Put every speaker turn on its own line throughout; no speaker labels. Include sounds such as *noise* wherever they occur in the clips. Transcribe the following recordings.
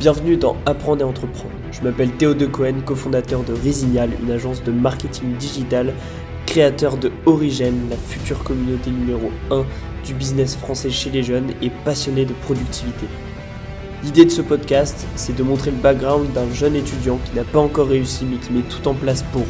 Bienvenue dans Apprendre et Entreprendre. Je m'appelle Théo De Cohen, cofondateur de Resignal, une agence de marketing digital, créateur de Origène, la future communauté numéro 1 du business français chez les jeunes et passionné de productivité. L'idée de ce podcast, c'est de montrer le background d'un jeune étudiant qui n'a pas encore réussi mais qui met tout en place pour.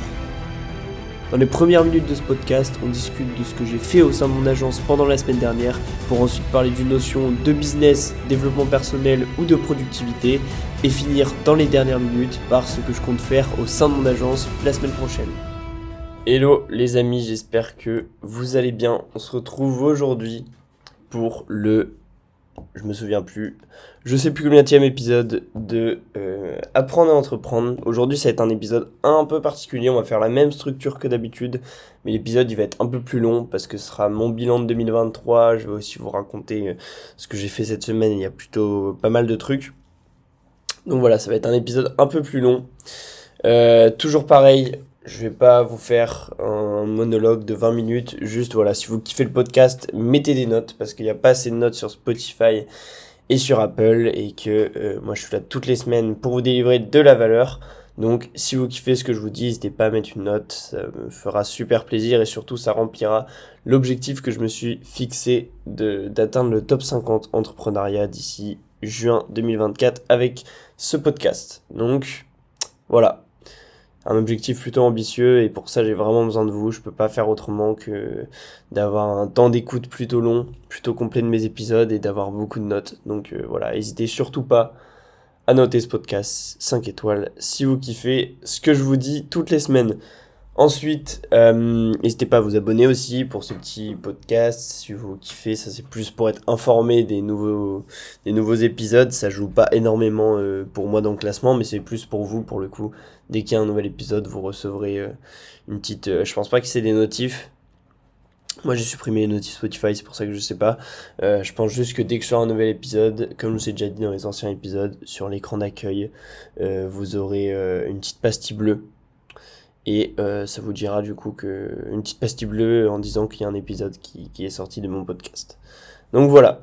Dans les premières minutes de ce podcast, on discute de ce que j'ai fait au sein de mon agence pendant la semaine dernière, pour ensuite parler d'une notion de business, développement personnel ou de productivité, et finir dans les dernières minutes par ce que je compte faire au sein de mon agence la semaine prochaine. Hello les amis, j'espère que vous allez bien. On se retrouve aujourd'hui pour le je me souviens plus, je sais plus combien de épisode de euh, Apprendre à entreprendre. Aujourd'hui, ça va être un épisode un peu particulier. On va faire la même structure que d'habitude, mais l'épisode il va être un peu plus long parce que ce sera mon bilan de 2023. Je vais aussi vous raconter euh, ce que j'ai fait cette semaine. Il y a plutôt pas mal de trucs. Donc voilà, ça va être un épisode un peu plus long. Euh, toujours pareil, je vais pas vous faire un monologue de 20 minutes. Juste voilà, si vous kiffez le podcast, mettez des notes parce qu'il n'y a pas assez de notes sur Spotify et sur Apple et que euh, moi je suis là toutes les semaines pour vous délivrer de la valeur. Donc si vous kiffez ce que je vous dis, n'hésitez pas à mettre une note, ça me fera super plaisir et surtout ça remplira l'objectif que je me suis fixé d'atteindre le top 50 entrepreneuriat d'ici juin 2024 avec ce podcast. Donc voilà, un objectif plutôt ambitieux et pour ça j'ai vraiment besoin de vous. Je peux pas faire autrement que d'avoir un temps d'écoute plutôt long, plutôt complet de mes épisodes et d'avoir beaucoup de notes. Donc euh, voilà, n'hésitez surtout pas à noter ce podcast 5 étoiles si vous kiffez ce que je vous dis toutes les semaines. Ensuite, euh, n'hésitez pas à vous abonner aussi pour ce petit podcast. Si vous kiffez, ça c'est plus pour être informé des nouveaux, des nouveaux épisodes. Ça joue pas énormément euh, pour moi dans le classement, mais c'est plus pour vous pour le coup. Dès qu'il y a un nouvel épisode, vous recevrez euh, une petite. je pense pas que c'est des notifs. Moi j'ai supprimé les notifs Spotify, c'est pour ça que je sais pas. je pense juste que dès que je sors un nouvel épisode, comme je vous ai déjà dit dans les anciens épisodes, sur l'écran d'accueil, vous aurez une petite pastille bleue et euh, ça vous dira du coup que une petite pastille bleue en disant qu'il y a un épisode qui, est sorti de mon podcast. Donc voilà.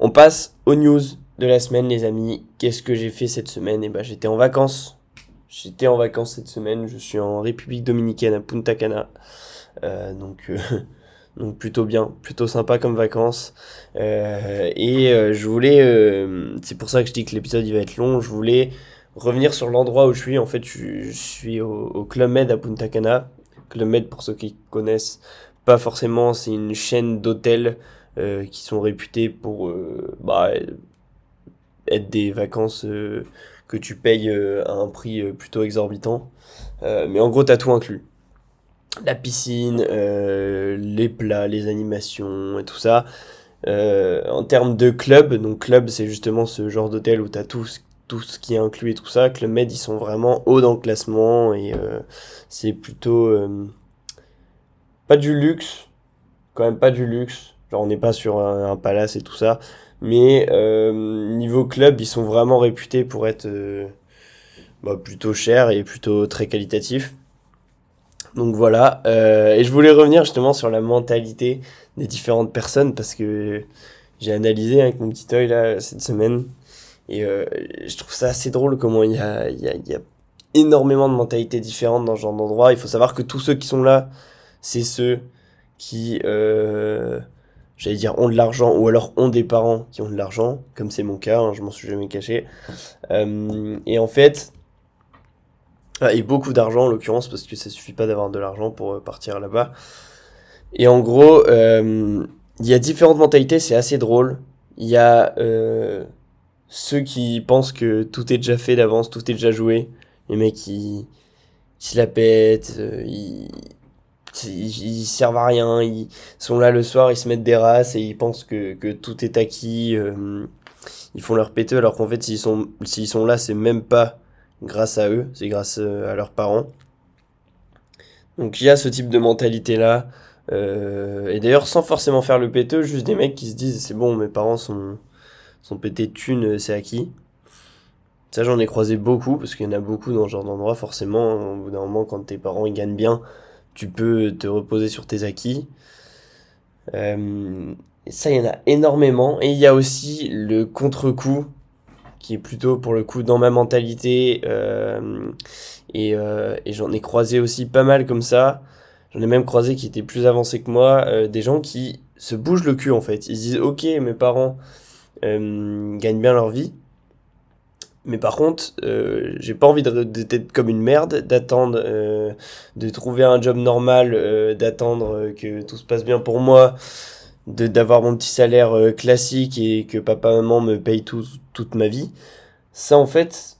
On passe aux news de la semaine les amis. Qu'est-ce que j'ai fait cette semaine? Eh ben j'étais en vacances. J'étais en vacances cette semaine. Je suis en République Dominicaine à Punta Cana. Euh, donc euh, *laughs* donc plutôt bien, plutôt sympa comme vacances. et je voulais, c'est pour ça que je dis que l'épisode il va être long. Je voulais revenir sur l'endroit où je suis. En fait, je, suis au, Club Med à Punta Cana. Club Med, pour ceux qui connaissent pas forcément, c'est une chaîne d'hôtels euh, qui sont réputés pour euh, bah, être des vacances euh, que tu payes à un prix plutôt exorbitant. mais en gros, t'as tout inclus. La piscine, les plats, les animations et tout ça. en termes de club, donc club c'est justement ce genre d'hôtel où t'as tout tout ce qui est inclus et tout ça, le Med ils sont vraiment haut dans le classement et euh, c'est plutôt euh, pas du luxe, quand même pas du luxe. Genre on n'est pas sur un, palace et tout ça, mais euh, niveau club ils sont vraiment réputés pour être bah, plutôt cher et plutôt très qualitatif. Donc voilà, et je voulais revenir justement sur la mentalité des différentes personnes parce que j'ai analysé avec mon petit œil là cette semaine et euh, je trouve ça assez drôle comment il y a, il y, a, il y a énormément de mentalités différentes dans ce genre d'endroit. Il faut savoir que tous ceux qui sont là, c'est ceux qui, euh, j'allais dire, ont de l'argent ou alors ont des parents qui ont de l'argent, comme c'est mon cas, hein, je m'en suis jamais caché. Euh, et en fait, ah, et beaucoup d'argent en l'occurrence, parce que ça suffit pas d'avoir de l'argent pour euh, partir là-bas. Et en gros, euh, il y a différentes mentalités, c'est assez drôle. Il y a ceux qui pensent que tout est déjà fait d'avance, tout est déjà joué, les mecs qui, se la pètent, ils, ils, servent à rien, ils sont là le soir, ils se mettent des races et ils pensent que, que tout est acquis, euh, ils font leur péteux alors qu'en fait s'ils sont, s'ils sont là c'est même pas grâce à eux, c'est grâce euh, à leurs parents. Donc il y a ce type de mentalité là. et d'ailleurs sans forcément faire le péteux, juste des mecs qui se disent c'est bon mes parents sont sont pétés de thunes, euh, c'est acquis. Ça, j'en ai croisé beaucoup, parce qu'il y en a beaucoup dans ce genre d'endroit, forcément. Au bout d'un moment, quand tes parents ils gagnent bien, tu peux te reposer sur tes acquis. Euh, ça, il y en a énormément. Et il y a aussi le contre-coup qui est plutôt pour le coup dans ma mentalité. et, et j'en ai croisé aussi pas mal comme ça. J'en ai même croisé qui étaient plus avancés que moi, des gens qui se bougent le cul en fait. Ils disent ok mes parents gagnent bien leur vie, mais par contre, euh, j'ai pas envie d'être comme une merde, d'attendre, euh, de trouver un job normal, euh, d'attendre que tout se passe bien pour moi, d'avoir mon petit salaire classique et que papa maman me paye tout, toute ma vie. Ça en fait,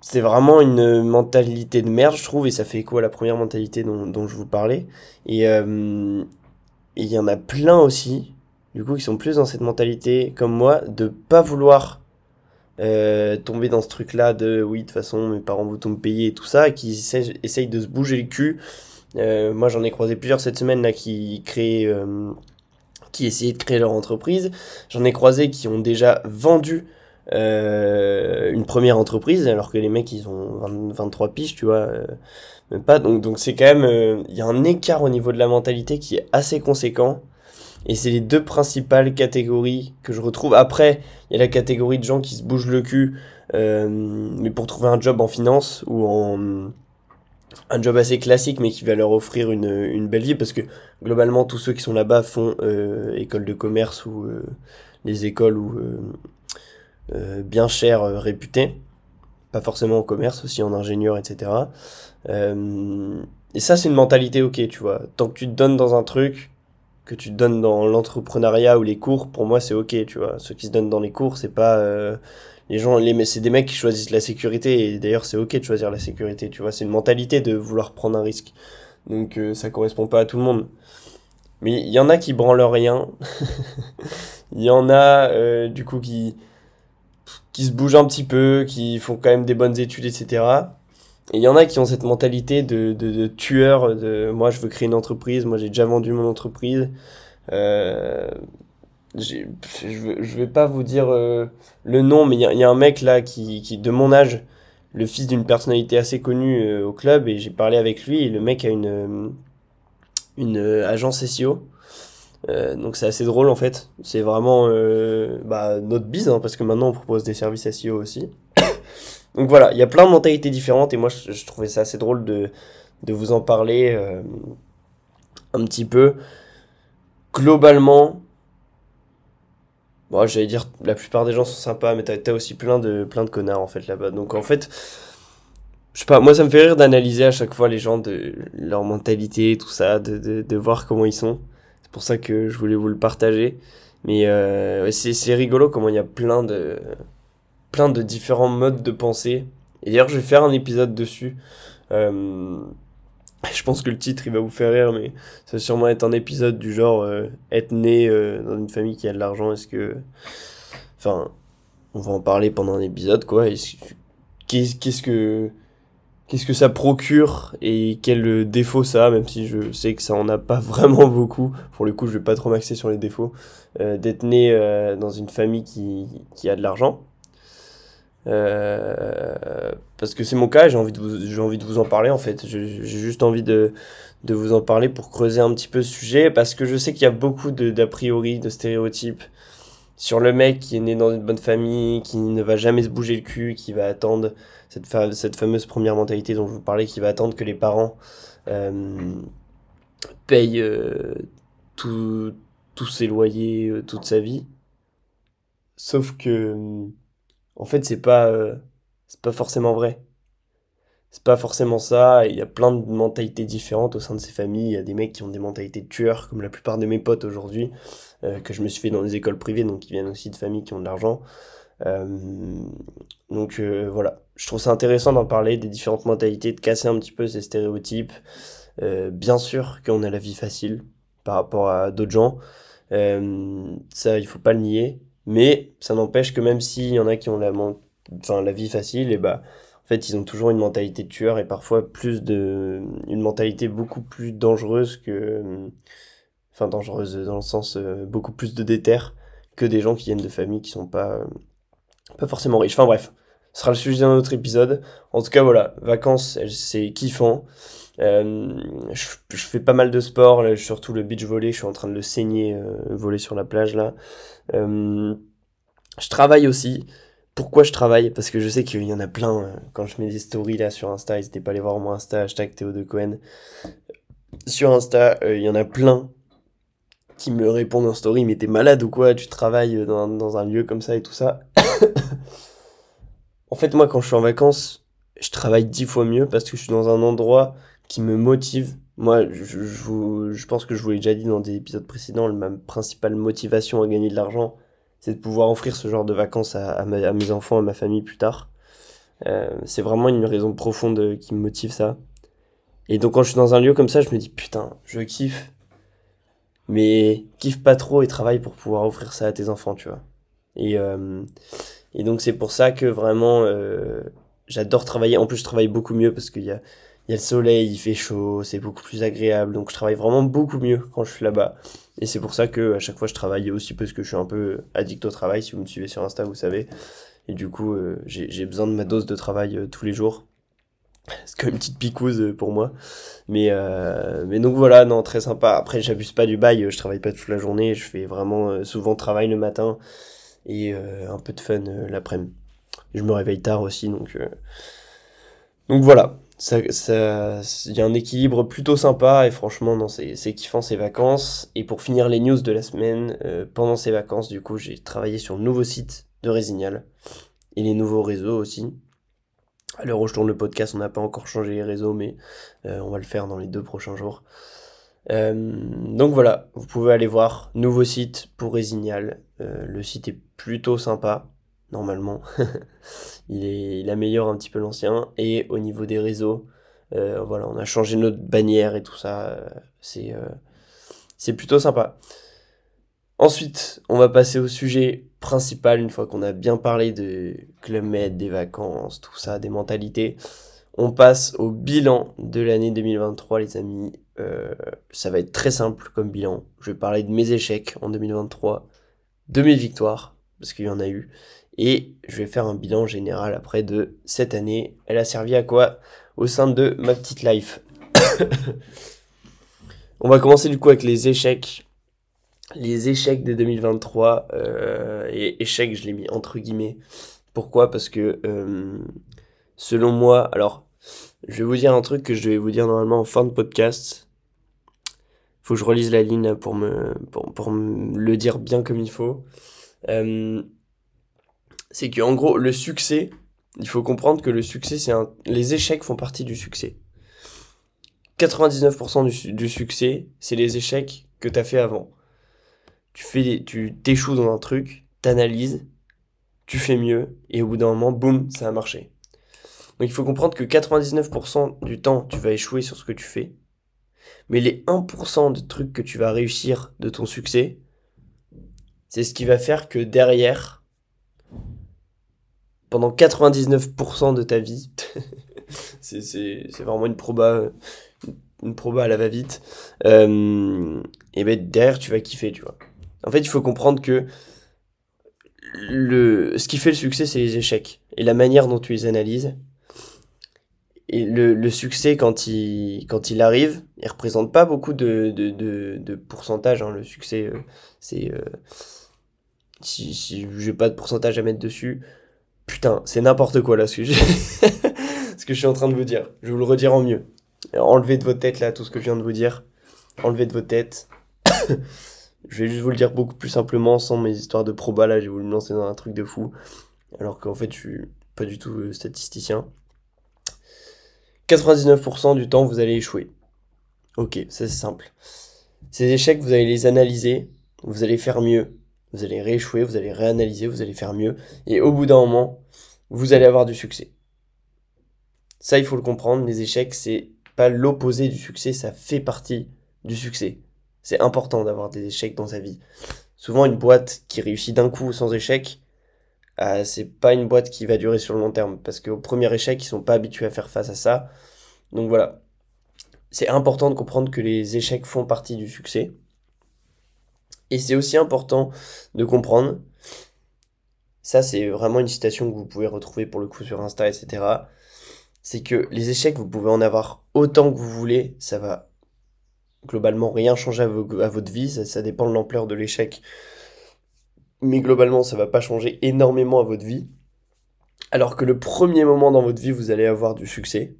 c'est vraiment une mentalité de merde, je trouve, et ça fait écho à la première mentalité dont, dont je vous parlais? Et il y en a plein aussi, du coup, qui sont plus dans cette mentalité comme moi, de pas vouloir euh, tomber dans ce truc-là de oui, de toute façon, mes parents vont tout me payer et tout ça, et qui essayent, de se bouger le cul. Euh, moi, j'en ai croisé plusieurs cette semaine là qui créent, euh, qui essayaient de créer leur entreprise. J'en ai croisé qui ont déjà vendu une première entreprise, alors que les mecs ils ont 23 piges, tu vois. même pas. Donc, donc c'est quand même, il y a un écart au niveau de la mentalité qui est assez conséquent. Et c'est les deux principales catégories que je retrouve. Après, il y a la catégorie de gens qui se bougent le cul, euh, mais pour trouver un job en finance ou en un job assez classique, mais qui va leur offrir une, une belle vie, parce que globalement, tous ceux qui sont là-bas font euh, école de commerce ou euh, les écoles ou euh, bien chères réputées, pas forcément en commerce, aussi en ingénieur, etc. et ça, c'est une mentalité ok, tu vois. Tant que tu te donnes dans un truc, que tu donnes dans l'entrepreneuriat ou les cours, pour moi c'est ok, tu vois. Ceux qui se donnent dans les cours, c'est pas euh, les gens, les, c'est des mecs qui choisissent la sécurité et d'ailleurs c'est ok de choisir la sécurité, tu vois. C'est une mentalité de vouloir prendre un risque, donc euh, ça correspond pas à tout le monde. Mais il y en a qui branlent rien, *laughs* il y en a euh, du coup qui qui se bougent un petit peu, qui font quand même des bonnes études, etc. Il y en a qui ont cette mentalité de, de, de, tueur, de moi je veux créer une entreprise, moi j'ai déjà vendu mon entreprise. Euh, je, veux, je vais pas vous dire euh, le nom, mais il y, y, a un mec là qui, qui de mon âge, le fils d'une personnalité assez connue euh, au club, et j'ai parlé avec lui, et le mec a une, euh, une agence SEO. donc c'est assez drôle en fait. C'est vraiment bah, notre bise, hein, parce que maintenant on propose des services SEO aussi. Donc voilà, il y a plein de mentalités différentes et moi je, trouvais ça assez drôle de, vous en parler euh, un petit peu. Globalement, bon, j'allais dire la plupart des gens sont sympas, mais t'as as aussi plein de, plein de connards en fait là-bas. Donc en fait, je sais pas, moi ça me fait rire d'analyser à chaque fois les gens, de leur mentalité, tout ça, de voir comment ils sont. C'est pour ça que je voulais vous le partager. Mais euh, c'est rigolo comment il y a plein de plein de différents modes de pensée. Et d'ailleurs, je vais faire un épisode dessus. Euh, je pense que le titre, il va vous faire rire, mais ça va sûrement être un épisode du genre euh, être né euh, dans une famille qui a de l'argent. Est-ce que. Enfin, on va en parler pendant un épisode, quoi. Qu'est-ce que. Qu'est-ce que ça procure et quel défaut ça a, même si je sais que ça en a pas *laughs* vraiment beaucoup. Pour le coup, je vais pas trop m'axer sur les défauts. D'être né dans une famille qui, qui a de l'argent euh, parce que c'est mon cas, j'ai envie de vous, envie de vous en parler en fait. J'ai juste envie de, de vous en parler pour creuser un petit peu ce sujet parce que je sais qu'il y a beaucoup d'a priori, de stéréotypes sur le mec qui est né dans une bonne famille, qui ne va jamais se bouger le cul, qui va attendre cette, cette fameuse première mentalité dont je vous parlais, qui va attendre que les parents euh, payent euh, tous ses loyers euh, toute sa vie. Sauf que en fait c'est pas euh, pas forcément vrai. C'est pas forcément ça il y a plein de mentalités différentes au sein de ces familles. Il y a des mecs qui ont des mentalités de tueurs comme la plupart de mes potes aujourd'hui euh, que je me suis fait dans des écoles privées donc qui viennent aussi de familles qui ont de l'argent. Euh, donc voilà. Je trouve ça intéressant d'en parler des différentes mentalités de casser un petit peu ces stéréotypes. Bien sûr qu'on a la vie facile par rapport à d'autres gens. Ça il faut pas le nier mais ça n'empêche que même s'il y en a qui ont la, vie facile, et bah, en fait, ils ont toujours une mentalité de tueur et parfois plus de, une mentalité beaucoup plus dangereuse que, enfin, dangereuse dans le sens euh, beaucoup plus de déter que des gens qui viennent de familles qui sont pas, pas forcément riches. Enfin bref, ce sera le sujet d'un autre épisode. En tout cas, voilà, vacances, c'est kiffant. Euh, je, fais pas mal de sport, là, surtout le beach volley, je suis en train de le saigner, euh, voler sur la plage là. Euh, je travaille aussi, pourquoi je travaille? Parce que je sais qu'il y en a plein. Euh, quand je mets des stories là sur Insta, n'hésitez pas à aller voir mon Insta, hashtag Théo de Cohen. Sur Insta, il y en a plein qui me répondent en story, mais t'es malade ou quoi? Tu travailles dans, dans un lieu comme ça et tout ça? *coughs* en fait, moi, quand je suis en vacances, je travaille dix fois mieux parce que je suis dans un endroit qui me motive. Moi, je, je, je pense que je vous l'ai déjà dit dans des épisodes précédents, ma principale motivation à gagner de l'argent, c'est de pouvoir offrir ce genre de vacances à, à, mes enfants, à ma famille plus tard. Euh, c'est vraiment une raison profonde qui me motive ça. Et donc quand je suis dans un lieu comme ça, je me dis putain, je kiffe, mais kiffe pas trop et travaille pour pouvoir offrir ça à tes enfants, tu vois. Et, euh, et donc c'est pour ça que vraiment euh, j'adore travailler. En plus, je travaille beaucoup mieux parce qu'il y a, il y a le soleil, il fait chaud, c'est beaucoup plus agréable. Donc je travaille vraiment beaucoup mieux quand je suis là-bas. Et c'est pour ça que à chaque fois je travaille aussi parce que je suis un peu addict au travail. Si vous me suivez sur Insta, vous savez. Et du coup, euh, j'ai besoin de ma dose de travail euh, tous les jours. C'est comme une petite picouse euh, pour moi. Mais, mais donc voilà, non, très sympa. Après, j'abuse pas du bail, je travaille pas toute la journée. Je fais vraiment souvent travail le matin et un peu de fun l'après-midi. Je me réveille tard aussi, donc, donc voilà ça, ça, y a un équilibre plutôt sympa et franchement, non, c'est, c'est kiffant ces vacances. Et pour finir les news de la semaine, euh, pendant ces vacances, du coup, j'ai travaillé sur le nouveau site de Résignal et les nouveaux réseaux aussi. À l'heure où je tourne le podcast, on n'a pas encore changé les réseaux, mais euh, on va le faire dans les deux prochains jours. Euh, donc voilà, vous pouvez aller voir nouveau site pour Résignal. le site est plutôt sympa normalement. *laughs* il, améliore un petit peu l'ancien. Et au niveau des réseaux, euh, voilà, on a changé notre bannière et tout ça. Euh, c'est, euh, plutôt sympa. Ensuite, on va passer au sujet principal, une fois qu'on a bien parlé de Club Med, des vacances, tout ça, des mentalités. On passe au bilan de l'année 2023, les amis. ça va être très simple comme bilan. Je vais parler de mes échecs en 2023, de mes victoires, parce qu'il y en a eu, et je vais faire un bilan général après de cette année. Elle a servi à quoi au sein de ma petite life *coughs* On va commencer du coup avec les échecs. Les échecs de 2023. Euh, et échecs, je l'ai mis entre guillemets. Pourquoi? Parce que euh, selon moi, alors je vais vous dire un truc que je vais vous dire normalement en fin de podcast. Faut que je relise la ligne pour me, pour, pour le dire bien comme il faut. Euh, c'est qu'en gros, le succès, il faut comprendre que le succès, c'est un... les échecs font partie du succès. 99% du, succès, c'est les échecs que tu as fait avant. Tu fais, tu t'échoues dans un truc, t'analyses, tu fais mieux, et au bout d'un moment, boum, ça a marché. Donc il faut comprendre que 99% du temps, tu vas échouer sur ce que tu fais. Mais les 1% de trucs que tu vas réussir de ton succès, c'est ce qui va faire que derrière, pendant 99% de ta vie. *laughs* c'est vraiment une proba, une proba à la va-vite. Euh, et ben derrière, tu vas kiffer, tu vois. En fait, il faut comprendre que le, ce qui fait le succès, c'est les échecs. Et la manière dont tu les analyses. Et le, le succès, quand il, quand il arrive, il représente pas beaucoup de, de, de, de pourcentage. Hein. Le succès, euh, c'est. Euh, si, si j'ai pas de pourcentage à mettre dessus, Putain, c'est n'importe quoi là ce que, *laughs* ce que je suis en train de vous dire. Je vais vous le redire en mieux. Enlevez de votre tête là tout ce que je viens de vous dire. Enlevez de votre tête. *coughs* je vais juste vous le dire beaucoup plus simplement sans mes histoires de proba là. J'ai voulu me lancer dans un truc de fou. Alors qu'en fait, je suis pas du tout euh, statisticien. 99% du temps, vous allez échouer. Ok, c'est simple. Ces échecs, vous allez les analyser, vous allez faire mieux, vous allez rééchouer, vous allez réanalyser, vous allez faire mieux, et au bout d'un moment, vous allez avoir du succès. Ça, il faut le comprendre, les échecs, c'est pas l'opposé du succès, ça fait partie du succès. C'est important d'avoir des échecs dans sa vie. Souvent, une boîte qui réussit d'un coup sans échec, euh, c'est pas une boîte qui va durer sur le long terme, parce qu'au premier échec, ils sont pas habitués à faire face à ça. Donc voilà. C'est important de comprendre que les échecs font partie du succès. Et c'est aussi important de comprendre, ça c'est vraiment une citation que vous pouvez retrouver pour le coup sur Insta, etc. C'est que les échecs, vous pouvez en avoir autant que vous voulez, ça va globalement rien changer à, votre vie, ça, dépend de l'ampleur de l'échec. Mais globalement, ça va pas changer énormément à votre vie. Alors que le premier moment dans votre vie, vous allez avoir du succès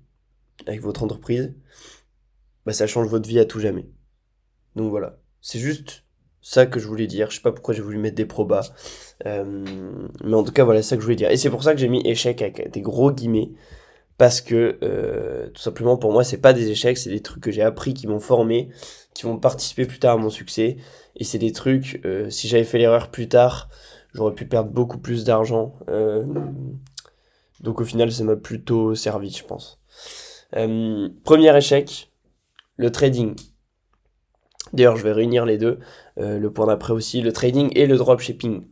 avec votre entreprise, bah ça change votre vie à tout jamais. Donc voilà, c'est juste ça que je voulais dire. Je sais pas pourquoi j'ai voulu mettre des probas. Euh, mais en tout cas, voilà, ça que je voulais dire. Et c'est pour ça que j'ai mis échec avec des gros guillemets. Parce que, euh, tout simplement, pour moi, c'est pas des échecs, c'est des trucs que j'ai appris, qui m'ont formé, qui vont participer plus tard à mon succès. Et c'est des trucs, euh, si j'avais fait l'erreur plus tard, j'aurais pu perdre beaucoup plus d'argent. Euh, donc au final, ça m'a plutôt servi, je pense. Euh, premier échec, le trading. D'ailleurs, je vais réunir les deux. Euh, le point d'après aussi, le trading et le dropshipping.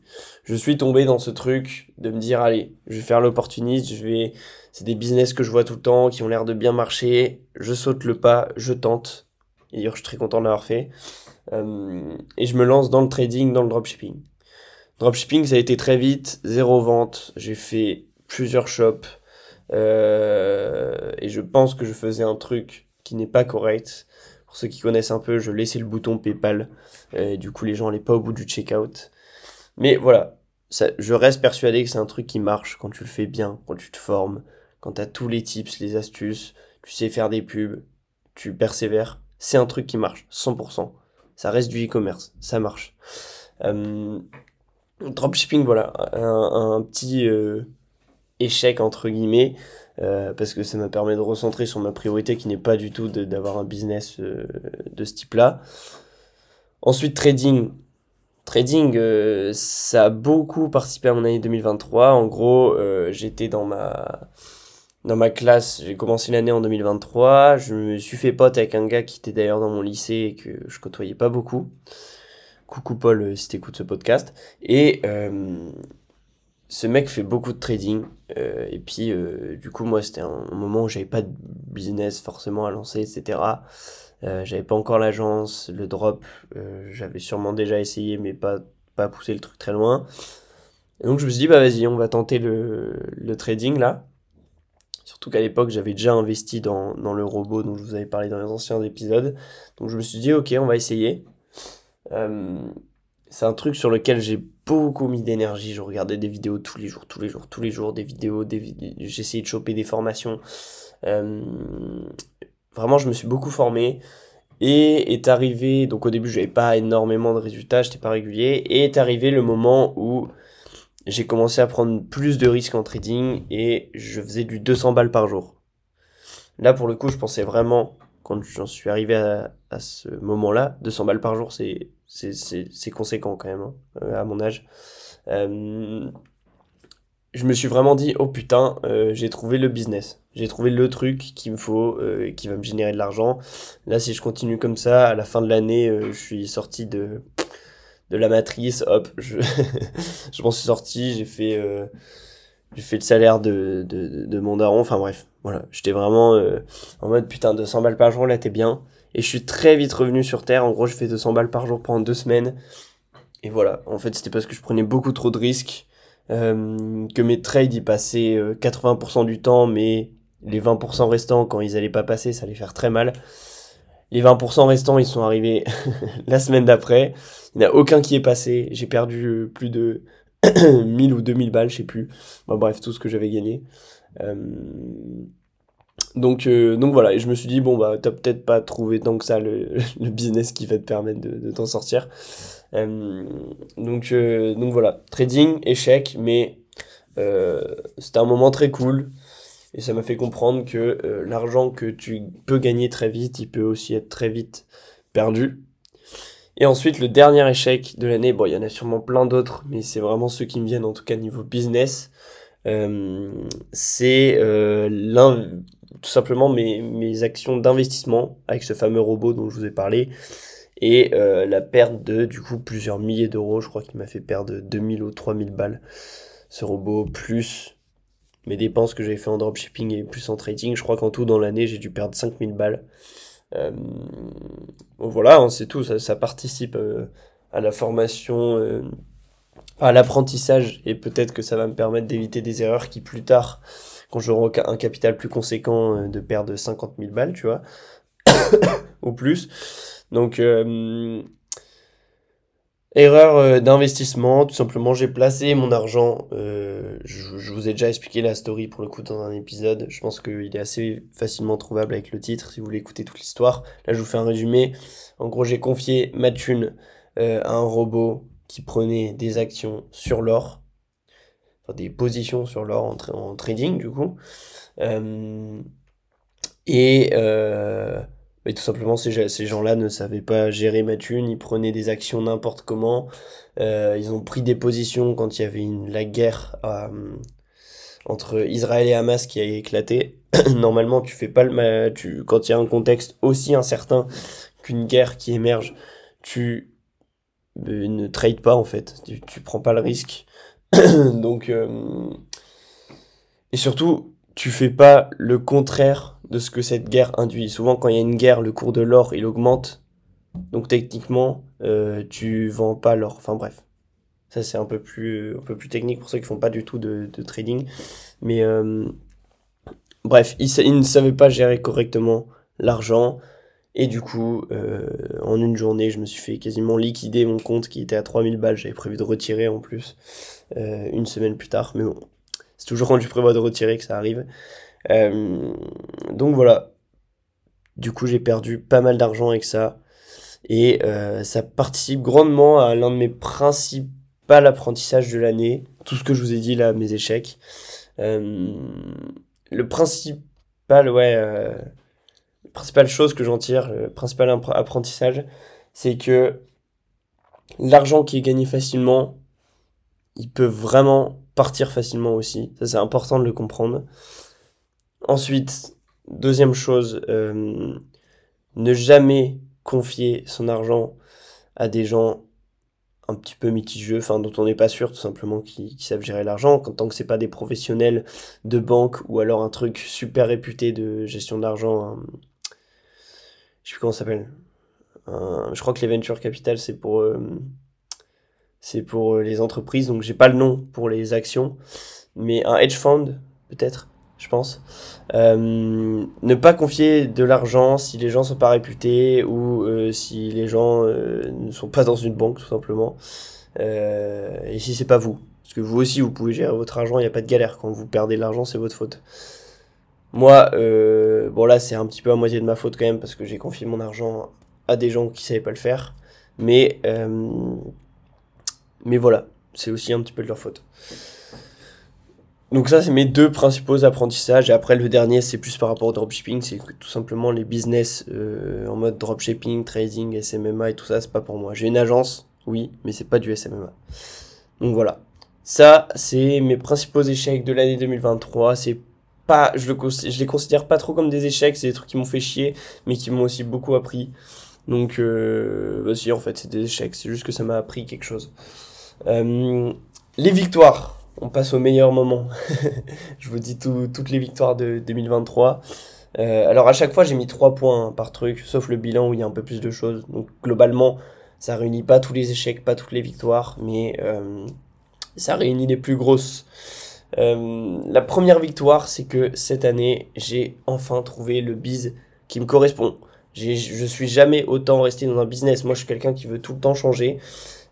Je suis tombé dans ce truc de me dire, allez, je vais faire l'opportuniste, je vais... C'est des business que je vois tout le temps, qui ont l'air de bien marcher. Je saute le pas, je tente. D'ailleurs, je suis très content de l'avoir fait. Euh, et je me lance dans le trading, dans le dropshipping. Dropshipping, ça a été très vite, zéro vente. J'ai fait plusieurs shops. Euh, et je pense que je faisais un truc qui n'est pas correct. Pour ceux qui connaissent un peu, je laissais le bouton PayPal. Et du coup, les gens n'allaient pas au bout du checkout. Mais voilà, je reste persuadé que c'est un truc qui marche quand tu le fais bien, quand tu te formes, quand tu as tous les tips, les astuces, tu sais faire des pubs, tu persévères. C'est un truc qui marche, 100%. Ça reste du e-commerce, ça marche. Euh, dropshipping, voilà, un, un petit euh, échec entre guillemets, euh, parce que ça m'a permis de recentrer sur ma priorité qui n'est pas du tout d'avoir un business euh, de ce type-là. Ensuite, trading. Trading, euh, ça a beaucoup participé à mon année 2023. En gros, j'étais dans ma dans ma classe, j'ai commencé l'année en 2023, je me suis fait pote avec un gars qui était d'ailleurs dans mon lycée et que je côtoyais pas beaucoup. Coucou Paul si t'écoutes ce podcast. Et ce mec fait beaucoup de trading. Euh, et puis euh, du coup moi c'était un moment où j'avais pas de business forcément à lancer, etc. Euh, j'avais pas encore l'agence, le drop, j'avais sûrement déjà essayé mais pas, pas poussé le truc très loin. Et donc je me suis dit bah vas-y on va tenter le, le trading là. Surtout qu'à l'époque, j'avais déjà investi dans, dans le robot dont je vous avais parlé dans les anciens épisodes. Donc je me suis dit, ok, on va essayer. C'est un truc sur lequel j'ai beaucoup mis d'énergie. Je regardais des vidéos tous les jours, tous les jours, tous les jours, des vidéos, des vid j'essayais de choper des formations. Vraiment, je me suis beaucoup formé. Et est arrivé, donc au début, j'avais pas énormément de résultats, j'étais pas régulier. Et est arrivé le moment où j'ai commencé à prendre plus de risques en trading et je faisais du 200 balles par jour. Là, pour le coup, je pensais vraiment, quand j'en suis arrivé à ce moment-là, 200 balles par jour, c'est, c'est, conséquent quand même, hein, euh, à mon âge. Euh, je me suis vraiment dit, oh putain, euh, j'ai trouvé le business. J'ai trouvé le truc qu'il me faut, euh, qui va me générer de l'argent. Là, si je continue comme ça, à la fin de l'année, je suis sorti de de la matrice, hop, je, *laughs* je m'en suis sorti, j'ai fait, fait le salaire de, de, de mon daron, enfin bref, voilà, j'étais vraiment en mode putain, 200 balles par jour, là t'es bien. Et je suis très vite revenu sur Terre, en gros, je fais 200 balles par jour pendant deux semaines. Et voilà, en fait, c'était parce que je prenais beaucoup trop de risques, euh, que mes trades y passaient 80% du temps, mais les 20% restants, quand ils allaient pas passer, ça allait faire très mal. Les 20% restants, ils sont arrivés *laughs* la semaine d'après. Il n'y en a aucun qui est passé. J'ai perdu euh, plus de *clears throat* 1000 ou 2000 balles, je sais plus. Bref, tout ce que j'avais gagné. Euh... Donc, euh, donc voilà, et je me suis dit, bon, bah, t'as peut-être pas trouvé tant que ça le, *laughs* le business qui va te permettre de, de t'en sortir. Euh, donc, euh, donc voilà, trading, échec, mais euh, c'était un moment très cool. Et ça m'a fait comprendre que euh, l'argent que tu peux gagner très vite, il peut aussi être très vite perdu. Et ensuite, le dernier échec de l'année, bon, il y en a sûrement plein d'autres, mais c'est vraiment ceux qui me viennent, en tout cas niveau business. C'est euh, tout simplement mes, mes actions d'investissement avec ce fameux robot dont je vous ai parlé et euh, la perte de du coup plusieurs milliers d'euros je crois qu'il m'a fait perdre 2000 ou 3000 balles ce robot plus mes dépenses que j'avais fait en dropshipping et plus en trading. Je crois qu'en tout dans l'année, j'ai dû perdre 5000 balles. Euh, voilà, hein, c'est tout. Ça, ça participe euh, à la formation, à l'apprentissage et peut-être que ça va me permettre d'éviter des erreurs qui plus tard, quand j'aurai un capital plus conséquent, euh, de perdre 50 000 balles, tu vois, *coughs* ou plus. Donc, euh, Erreur euh, d'investissement, tout simplement, j'ai placé mon argent, je, vous ai déjà expliqué la story pour le coup dans un épisode, je pense qu'il est assez facilement trouvable avec le titre si vous voulez écouter toute l'histoire. Là je vous fais un résumé, en gros j'ai confié ma thune à un robot qui prenait des actions sur l'or, des positions sur l'or en, trading du coup, euh, et... Euh, mais tout simplement, ces, gens-là ne savaient pas gérer ma thune, ils prenaient des actions n'importe comment, euh, ils ont pris des positions quand il y avait la guerre euh, entre Israël et Hamas qui a éclaté. *coughs* Normalement, tu fais pas le tu quand il y a un contexte aussi incertain qu'une guerre qui émerge, tu ne trades pas en fait, tu, tu prends pas le risque. *coughs* Donc euh, et surtout, tu fais pas le contraire de ce que cette guerre induit. Souvent, quand il y a une guerre, le cours de l'or, il augmente. Donc, techniquement, euh, tu vends pas l'or. Enfin, bref. Ça, c'est un peu plus, un peu plus technique pour ceux qui font pas du tout de, trading. Mais, euh, bref, ils, ils, ne savaient pas gérer correctement l'argent. Et du coup, euh, en une journée, je me suis fait quasiment liquider mon compte qui était à 3000 balles. J'avais prévu de retirer en plus euh, une semaine plus tard. Mais bon, c'est toujours quand tu prévois de retirer que ça arrive. Euh, donc voilà. Du coup, j'ai perdu pas mal d'argent avec ça. Et euh, ça participe grandement à l'un de mes principaux apprentissages de l'année. Tout ce que je vous ai dit là, mes échecs. Le principal, ouais, la principale chose que j'en tire, le principal apprentissage, c'est que l'argent qui est gagné facilement, il peut vraiment partir facilement aussi. Ça, c'est important de le comprendre. Ensuite, deuxième chose, euh, ne jamais confier son argent à des gens un petit peu mitigeux, enfin dont on n'est pas sûr tout simplement qui, savent gérer l'argent, tant que c'est pas des professionnels de banque ou alors un truc super réputé de gestion d'argent, je sais plus comment ça s'appelle. je crois que les venture capital c'est pour euh, c'est pour euh, les entreprises, donc j'ai pas le nom pour les actions, mais un hedge fund peut-être je pense. Euh, ne pas confier de l'argent si les gens sont pas réputés ou euh, si les gens ne sont pas dans une banque tout simplement. Et si c'est pas vous, parce que vous aussi vous pouvez gérer votre argent, il n'y a pas de galère. Quand vous perdez de l'argent, c'est votre faute. Moi, bon là c'est un petit peu à moitié de ma faute quand même parce que j'ai confié mon argent à des gens qui savaient pas le faire. Mais mais voilà, c'est aussi un petit peu de leur faute. Donc ça, c'est mes deux principaux apprentissages. Et après, le dernier, c'est plus par rapport au dropshipping. C'est que tout simplement, les business euh, en mode dropshipping, trading, SMMA et tout ça, c'est pas pour moi. J'ai une agence, oui, mais c'est pas du SMMA. Donc voilà. Ça, c'est mes principaux échecs de l'année 2023. C'est pas, je, le, je les considère pas trop comme des échecs. C'est des trucs qui m'ont fait chier, mais qui m'ont aussi beaucoup appris. Donc, euh, bah si, en fait, c'est des échecs. C'est juste que ça m'a appris quelque chose. Euh, les victoires on passe au meilleur moment. *laughs* je vous dis tout, toutes les victoires de 2023. Euh, alors à chaque fois j'ai mis 3 points par truc, sauf le bilan où il y a un peu plus de choses. Donc globalement ça réunit pas tous les échecs, pas toutes les victoires, mais euh, ça réunit les plus grosses. La première victoire c'est que cette année j'ai enfin trouvé le biz qui me correspond. Je suis jamais autant resté dans un business. Moi je suis quelqu'un qui veut tout le temps changer.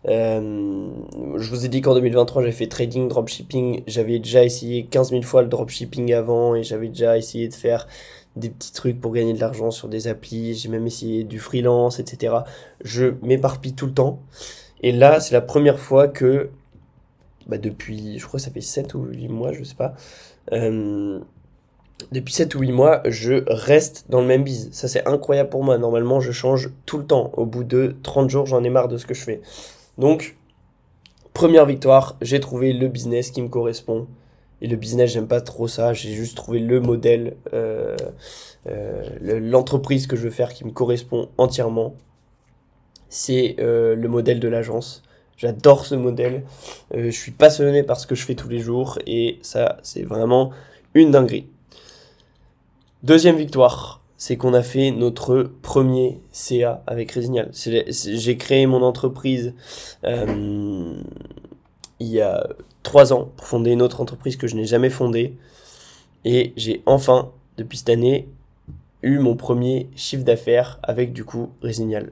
Euh, je vous ai dit qu'en 2023, j'avais fait trading, dropshipping. J'avais déjà essayé 15 000 fois le dropshipping avant et j'avais déjà essayé de faire des petits trucs pour gagner de l'argent sur des applis. J'ai même essayé du freelance, etc. Je m'éparpille tout le temps. Et là, c'est la première fois que, bah depuis, je crois que ça fait 7 ou 8 mois, je sais pas. Euh, depuis 7 ou 8 mois, je reste dans le même biz. Ça, c'est incroyable pour moi. Normalement, je change tout le temps. Au bout de 30 jours, j'en ai marre de ce que je fais. Donc, première victoire, j'ai trouvé le business qui me correspond. Et le business, j'aime pas trop ça. J'ai juste trouvé le modèle, euh, euh, l'entreprise que je veux faire qui me correspond entièrement. C'est euh, le modèle de l'agence. J'adore ce modèle. Je suis passionné par ce que je fais tous les jours. Et ça, c'est vraiment une dinguerie. Deuxième victoire, c'est qu'on a fait notre premier CA avec Résignal. J'ai créé mon entreprise euh, il y a trois ans pour fonder une autre entreprise que je n'ai jamais fondée. Et j'ai enfin, depuis cette année, eu mon premier chiffre d'affaires avec du coup Résignal.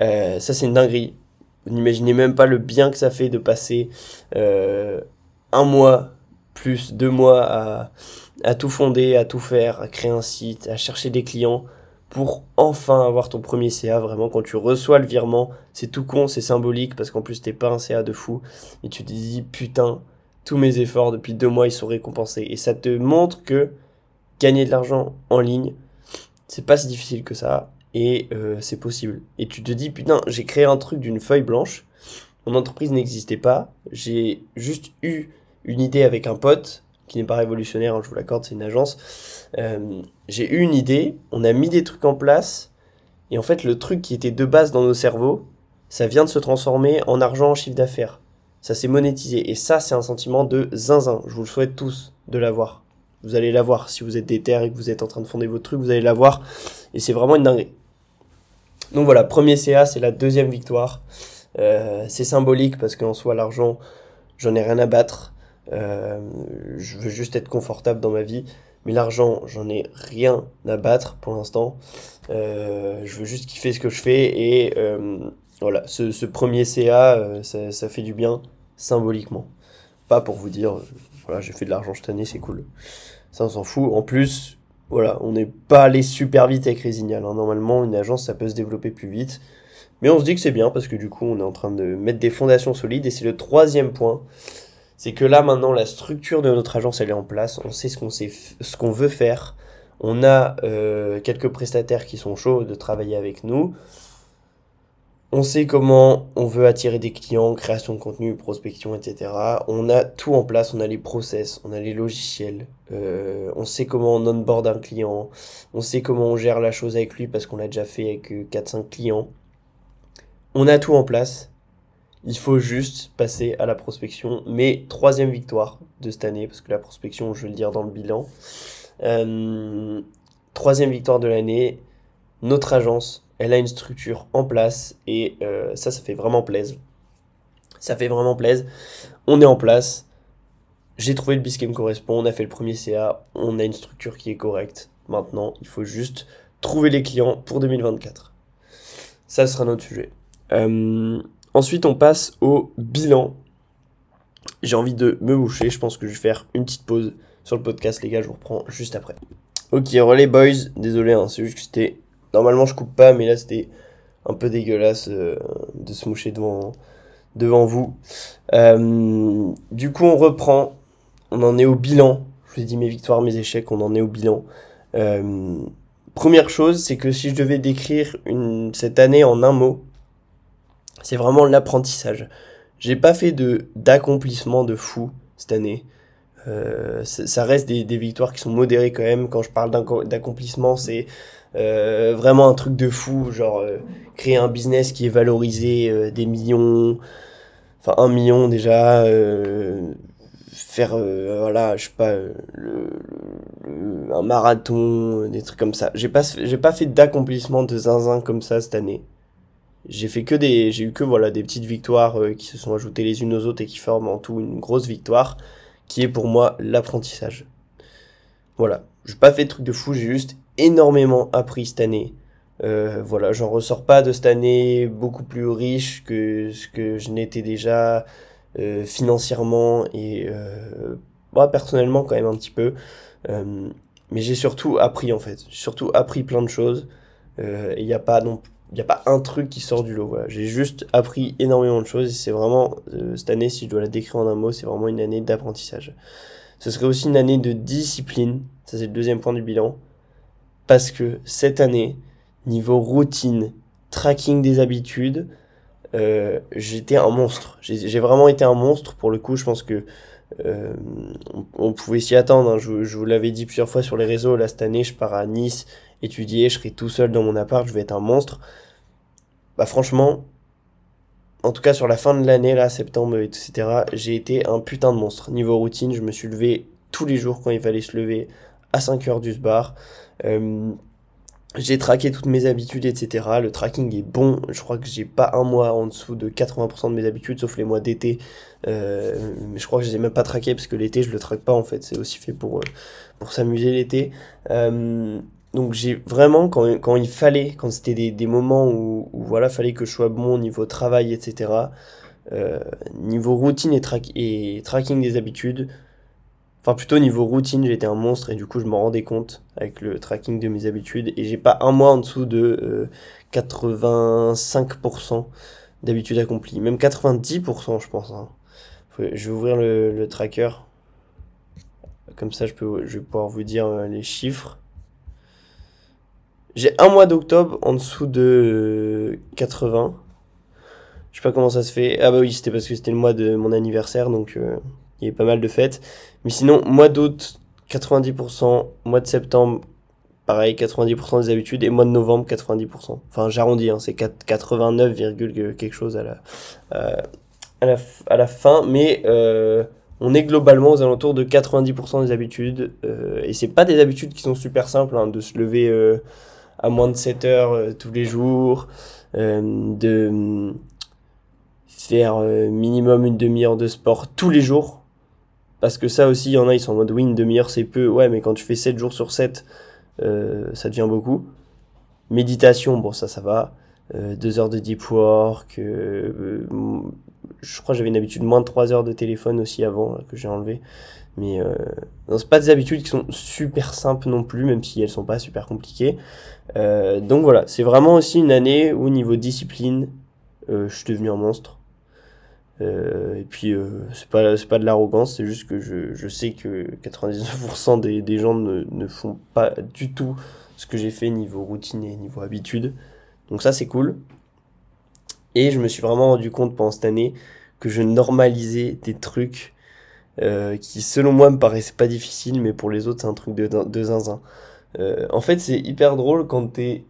Euh, ça c'est une dinguerie. Vous n'imaginez même pas le bien que ça fait de passer euh, un mois plus deux mois à, à tout fonder, à tout faire, à créer un site, à chercher des clients pour enfin avoir ton premier CA. Vraiment, quand tu reçois le virement, c'est tout con, c'est symbolique parce qu'en plus t'es pas un CA de fou. Et tu te dis putain, tous mes efforts depuis deux mois ils sont récompensés. Et ça te montre que gagner de l'argent en ligne, c'est pas si difficile que ça. Et euh, c'est possible. Et tu te dis putain, j'ai créé un truc d'une feuille blanche, mon entreprise n'existait pas, j'ai juste eu une idée avec un pote qui n'est pas révolutionnaire, hein, je vous l'accorde, c'est une agence. Euh, j'ai eu une idée, on a mis des trucs en place, et en fait, le truc qui était de base dans nos cerveaux, ça vient de se transformer en argent, en chiffre d'affaires. Ça s'est monétisé, et ça, c'est un sentiment de zinzin. Je vous le souhaite tous de l'avoir. Vous allez l'avoir. Si vous êtes déter et que vous êtes en train de fonder votre truc, vous allez l'avoir. Et c'est vraiment une dinguerie. Donc voilà, premier CA, c'est la deuxième victoire. Euh, c'est symbolique parce qu'en soi, l'argent, j'en ai rien à battre. Euh, je veux juste être confortable dans ma vie. Mais l'argent, j'en ai rien à battre pour l'instant. Euh, je veux juste kiffer ce que je fais. Et euh, voilà, ce, premier CA, ça, ça, fait du bien symboliquement. Pas pour vous dire, voilà, j'ai fait de l'argent cette année, c'est cool. Ça, on s'en fout. En plus, voilà, on n'est pas allé super vite avec Résignal. Hein. Normalement, une agence, ça peut se développer plus vite. Mais on se dit que c'est bien parce que du coup, on est en train de mettre des fondations solides. Et c'est le troisième point c'est que là maintenant la structure de notre agence elle est en place, on sait ce qu'on sait, ce qu'on veut faire, on a euh, quelques prestataires qui sont chauds de travailler avec nous, on sait comment on veut attirer des clients, création de contenu, prospection, etc. On a tout en place, on a les process, on a les logiciels, euh, on sait comment on onboard un client, on sait comment on gère la chose avec lui parce qu'on l'a déjà fait avec 4-5 euh, clients. On a tout en place il faut juste passer à la prospection. Mais troisième victoire de cette année, parce que la prospection, je vais le dire dans le bilan. Euh, troisième victoire de l'année. Notre agence, elle a une structure en place et euh, ça, ça fait vraiment plaisir. Ça fait vraiment plaisir. On est en place. J'ai trouvé le bis qui me correspond. On a fait le premier CA. On a une structure qui est correcte. Maintenant, il faut juste trouver les clients pour 2024. Ça sera notre sujet. Euh, Ensuite, on passe au bilan. J'ai envie de me boucher. Je pense que je vais faire une petite pause sur le podcast, les gars. Je vous reprends juste après. Ok, relais boys. Désolé, hein, c'est juste que c'était. Normalement, je coupe pas, mais là, c'était un peu dégueulasse euh, de se moucher devant, vous. Euh, du coup, on reprend. On en est au bilan. Je vous ai dit mes victoires, mes échecs. On en est au bilan. Euh, première chose, c'est que si je devais décrire cette année en un mot, c'est vraiment l'apprentissage. J'ai pas fait de d'accomplissement de fou cette année. Euh, ça reste des, victoires qui sont modérées quand même. Quand je parle d'accomplissement, c'est euh, vraiment un truc de fou, genre euh, créer un business qui est valorisé des millions, enfin un million déjà, faire voilà, je sais pas, un marathon, des trucs comme ça. J'ai pas j'ai pas fait d'accomplissement de zinzin comme ça cette année j'ai fait que des j'ai eu que voilà des petites victoires euh, qui se sont ajoutées les unes aux autres et qui forment en tout une grosse victoire qui est pour moi l'apprentissage. Voilà, j'ai pas fait de trucs de fou, j'ai juste énormément appris cette année. Euh, voilà, j'en ressors pas de cette année beaucoup plus riche que ce que je n'étais déjà euh, financièrement et moi personnellement quand même un petit peu. Mais j'ai surtout appris en fait, surtout appris plein de choses. Il n'y a pas non il n'y a pas un truc qui sort du lot. Voilà. J'ai juste appris énormément de choses et c'est vraiment, euh, cette année, si je dois la décrire en un mot, c'est vraiment une année d'apprentissage. Ce serait aussi une année de discipline, ça c'est le deuxième point du bilan, parce que cette année, niveau routine, tracking des habitudes, euh, j'étais un monstre. J'ai vraiment été un monstre pour le coup, je pense que euh, on, pouvait s'y attendre. Hein. Je, je, vous l'avais dit plusieurs fois sur les réseaux. Là, cette année, je pars à Nice étudier, je serai tout seul dans mon appart, je vais être un monstre. Bah franchement, en tout cas sur la fin de l'année, là, septembre, etc., j'ai été un putain de monstre. Niveau routine, je me suis levé tous les jours quand il fallait se lever à 5 heures du bar. Euh, j'ai traqué toutes mes habitudes, etc. Le tracking est bon. Je crois que j'ai pas un mois en dessous de 80% de mes habitudes, sauf les mois d'été. Euh, je crois que je les ai même pas traqués parce que l'été, je le traque pas en fait. C'est aussi fait pour, euh, pour s'amuser l'été. Euh, donc j'ai vraiment, quand, quand il fallait, quand c'était des, des moments où, voilà, fallait que je sois bon au niveau travail, etc., euh, niveau routine et, track et tracking des habitudes, enfin plutôt niveau routine, j'étais un monstre et du coup je m'en rendais compte avec le tracking de mes habitudes et j'ai pas un mois en dessous de euh, 85% d'habitudes accomplies, même 90% je pense. Hein. Je vais ouvrir le, le, tracker, comme ça je, peux, je vais pouvoir vous dire euh, les chiffres. J'ai un mois d'octobre en dessous de 80. Je sais pas comment ça se fait. Ah bah oui, c'était parce que c'était le mois de mon anniversaire, donc euh, il y avait pas mal de fêtes. Mais sinon, mois d'août, 90%. Mois de septembre, pareil, 90% des habitudes. Et mois de novembre, 90%. Enfin, j'arrondis, hein, c'est 89, quelque chose à la, euh, à la, à la fin. Mais euh, on est globalement aux alentours de 90% des habitudes. Et c'est pas des habitudes qui sont super simples, hein, de se lever à moins de 7 heures euh, tous les jours, euh, de faire euh, minimum une demi-heure de sport tous les jours. Parce que ça aussi, il y en a, ils sont en mode oui, une demi-heure c'est peu. Ouais, mais quand tu fais 7 jours sur 7, ça devient beaucoup. Méditation, bon, ça, ça va. Euh, deux heures de deep work. Euh, je crois j'avais une habitude de moins de 3 heures de téléphone aussi avant, que j'ai enlevé. Mais euh, c'est pas des habitudes qui sont super simples non plus, même si elles sont pas super compliquées. Euh, donc voilà, c'est vraiment aussi une année où niveau discipline, euh, je suis devenu un monstre. Euh, et puis euh, c'est pas c'est pas de l'arrogance, c'est juste que je, je sais que 99% des, des gens ne, ne font pas du tout ce que j'ai fait niveau routine et niveau habitude. Donc ça c'est cool. Et je me suis vraiment rendu compte pendant cette année que je normalisais des trucs euh, qui selon moi me paraissaient pas difficiles, mais pour les autres c'est un truc de, de zinzin. Euh, en fait c'est hyper drôle quand t'es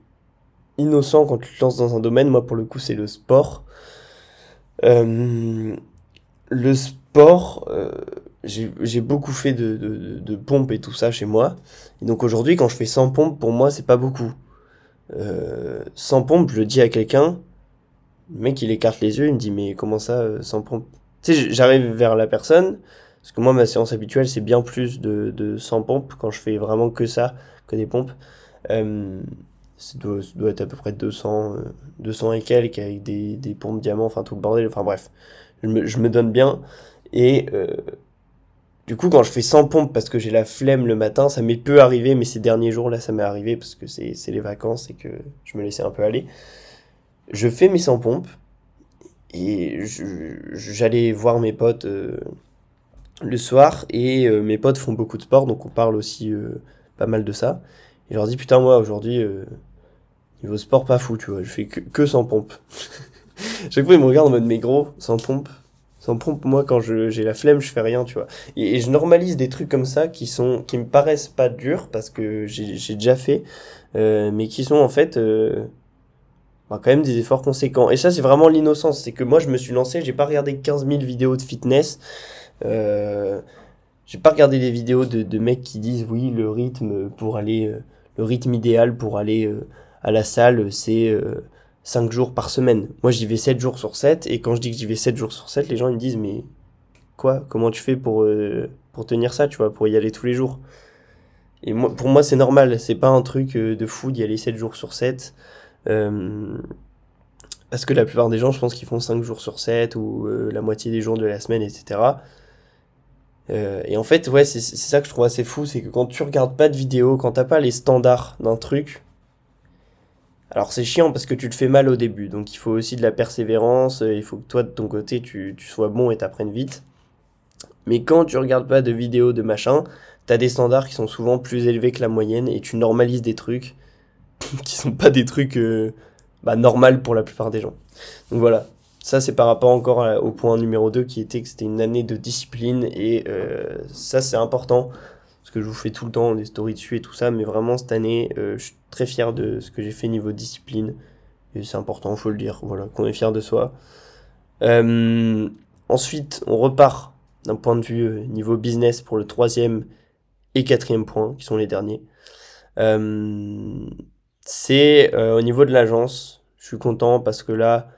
innocent, quand tu te lances dans un domaine, moi pour le coup c'est le sport. Euh, le sport, euh, j'ai beaucoup fait de, de, pompes et tout ça chez moi. Et donc aujourd'hui quand je fais 100 pompes, pour moi c'est pas beaucoup. Sans pompe, je le dis à quelqu'un, le mec il écarte les yeux, il me dit mais comment ça sans pompe Tu sais, j'arrive vers la personne, parce que moi ma séance habituelle c'est bien plus de, de 100 pompes, quand je fais vraiment que ça, que des pompes. Euh, ça doit, être à peu près 200, 200 et quelques avec des, des pompes diamants, enfin tout le bordel, enfin bref. Je me, je me donne bien. Et euh, du coup, quand je fais 100 pompes parce que j'ai la flemme le matin, ça m'est peu arrivé, mais ces derniers jours, là, ça m'est arrivé parce que c'est les vacances et que je me laissais un peu aller. Je fais mes 100 pompes et j'allais voir mes potes euh, le soir et euh, mes potes font beaucoup de sport, donc on parle aussi euh, pas mal de ça. Et je leur dis, putain, moi, aujourd'hui, euh, niveau sport, pas fou, tu vois, je fais que, que 100 pompes. *laughs* Chaque fois, ils me regardent en mode, mais gros, 100 pompes, sans pompe, moi, quand j'ai la flemme, je fais rien, tu vois. Et, et, je normalise des trucs comme ça qui sont, qui me paraissent pas durs parce que j'ai déjà fait, euh, mais qui sont en fait, euh, bah, quand même des efforts conséquents. Et ça, c'est vraiment l'innocence. C'est que moi, je me suis lancé, j'ai pas regardé 15 000 vidéos de fitness. Euh, j'ai pas regardé des vidéos de, de mecs qui disent oui, le rythme pour aller, euh, le rythme idéal pour aller euh, à la salle, c'est euh, 5 jours par semaine. Moi, j'y vais 7 jours sur 7, et quand je dis que j'y vais 7 jours sur 7, les gens ils me disent, mais quoi? Comment tu fais pour, pour tenir ça, tu vois, pour y aller tous les jours? Et moi, pour moi, c'est normal, c'est pas un truc de fou d'y aller 7 jours sur 7. Euh, parce que la plupart des gens, je pense qu'ils font 5 jours sur 7, ou la moitié des jours de la semaine, etc. Euh, et en fait, ouais, c'est ça que je trouve assez fou, c'est que quand tu regardes pas de vidéo, quand t'as pas les standards d'un truc, alors c'est chiant parce que tu te fais mal au début, donc il faut aussi de la persévérance, il faut que toi de ton côté tu, tu sois bon et t'apprennes vite. Mais quand tu regardes pas de vidéos de machin, t'as des standards qui sont souvent plus élevés que la moyenne et tu normalises des trucs *laughs* qui sont pas des trucs euh, bah, normal pour la plupart des gens. Donc voilà, ça c'est par rapport encore à, au point numéro 2 qui était que c'était une année de discipline et euh, ça c'est important parce que je vous fais tout le temps des stories dessus et tout ça, mais vraiment cette année, euh, je suis très fier de ce que j'ai fait niveau discipline. Et c'est important, faut le dire, voilà, qu'on est fier de soi. Euh, ensuite, on repart d'un point de vue euh, niveau business pour le troisième et quatrième point, qui sont les derniers. Euh, c'est euh, au niveau de l'agence. Je suis content parce que là,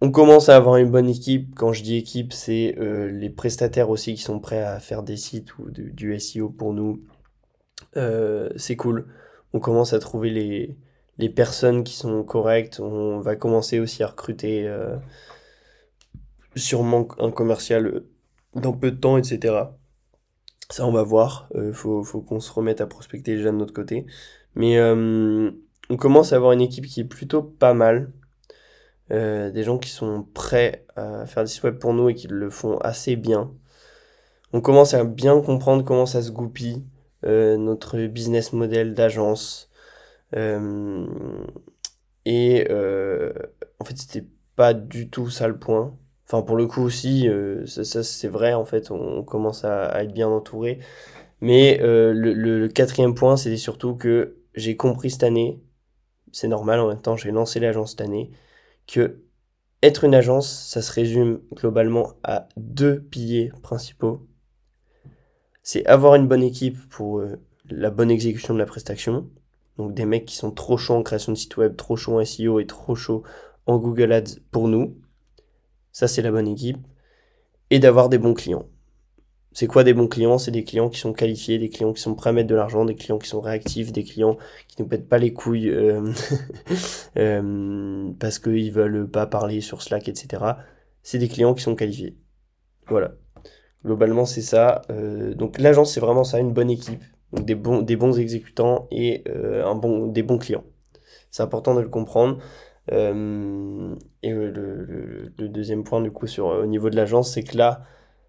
on commence à avoir une bonne équipe. Quand je dis équipe, c'est euh, les prestataires aussi qui sont prêts à faire des sites ou du SEO pour nous. Euh, c'est cool. on commence à trouver les, les personnes qui sont correctes. On va commencer aussi à recruter euh, sûrement un commercial dans peu de temps, etc. Ça, on va voir. Il faut, faut qu'on se remette à prospecter déjà de notre côté. Mais on commence à avoir une équipe qui est plutôt pas mal. Euh, des gens qui sont prêts à faire des sites web pour nous et qui le font assez bien. On commence à bien comprendre comment ça se goupille, euh, notre business model d'agence. Euh, et en fait, c'était pas du tout ça le point. Enfin, pour le coup aussi, ça, c'est vrai, en fait, on, commence à, être bien entouré. Mais le, le, quatrième point, c'était surtout que j'ai compris cette année, c'est normal en même temps, j'ai lancé l'agence cette année, que être une agence, ça se résume globalement à deux piliers principaux. C'est avoir une bonne équipe pour euh, la bonne exécution de la prestation. Donc des mecs qui sont trop chauds en création de site web, trop chauds en SEO et trop chauds en Google Ads pour nous. Ça, c'est la bonne équipe. Et d'avoir des bons clients. C'est quoi des bons clients? C'est des clients qui sont qualifiés, des clients qui sont prêts à mettre de l'argent, des clients qui sont réactifs, des clients qui nous pètent pas les couilles euh, *laughs* euh, parce qu'ils veulent pas parler sur Slack, etc. C'est des clients qui sont qualifiés. Voilà. Globalement, c'est ça. Euh, donc l'agence, c'est vraiment ça, une bonne équipe, donc des bons, des bons exécutants et un bon, des bons clients. C'est important de le comprendre. et le, le, deuxième point, du coup, sur, au niveau de l'agence, c'est que là,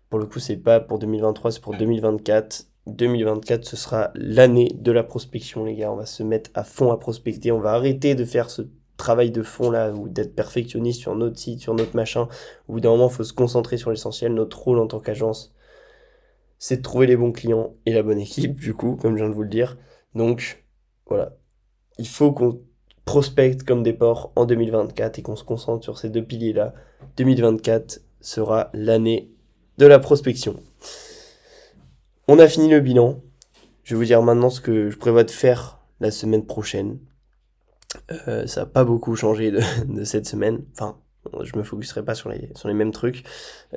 pour le coup, c'est pas pour 2023, c'est pour 2024. 2024, ce sera l'année de la prospection, les gars. On va se mettre à fond à prospecter. On va arrêter de faire ce travail de fond là, ou d'être perfectionniste sur notre site, sur notre machin. Au bout d'un moment, faut se concentrer sur l'essentiel. Notre rôle en tant qu'agence, c'est de trouver les bons clients et la bonne équipe, du coup, comme je viens de vous le dire. Donc, voilà. Il faut qu'on prospecte comme des porcs en 2024 et qu'on se concentre sur ces deux piliers-là. 2024 sera l'année de la prospection. On a fini le bilan. Je vais vous dire maintenant ce que je prévois de faire la semaine prochaine. Euh, ça n'a pas beaucoup changé *laughs* de, cette semaine. Enfin, je me focuserai pas sur les, mêmes trucs.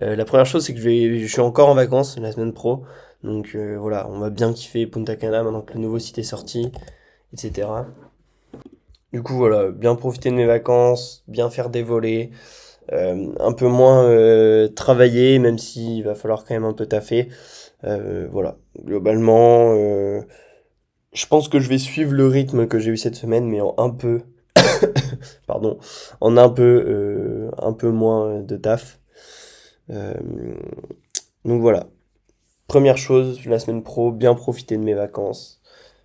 Euh, la première chose, c'est que je suis encore en vacances la semaine pro. Donc euh, voilà, on va bien kiffer Punta Cana maintenant que le nouveau site est sorti, etc. Du coup, voilà, bien profiter de mes vacances, bien faire des volets. Euh, un peu moins euh, travaillé, même s'il va falloir quand même un peu taffer. Euh, voilà, globalement, je pense que je vais suivre le rythme que j'ai eu cette semaine, mais en un peu, *coughs* pardon, en un peu, un peu moins de taf. donc voilà. Première chose, la semaine pro, bien profiter de mes vacances.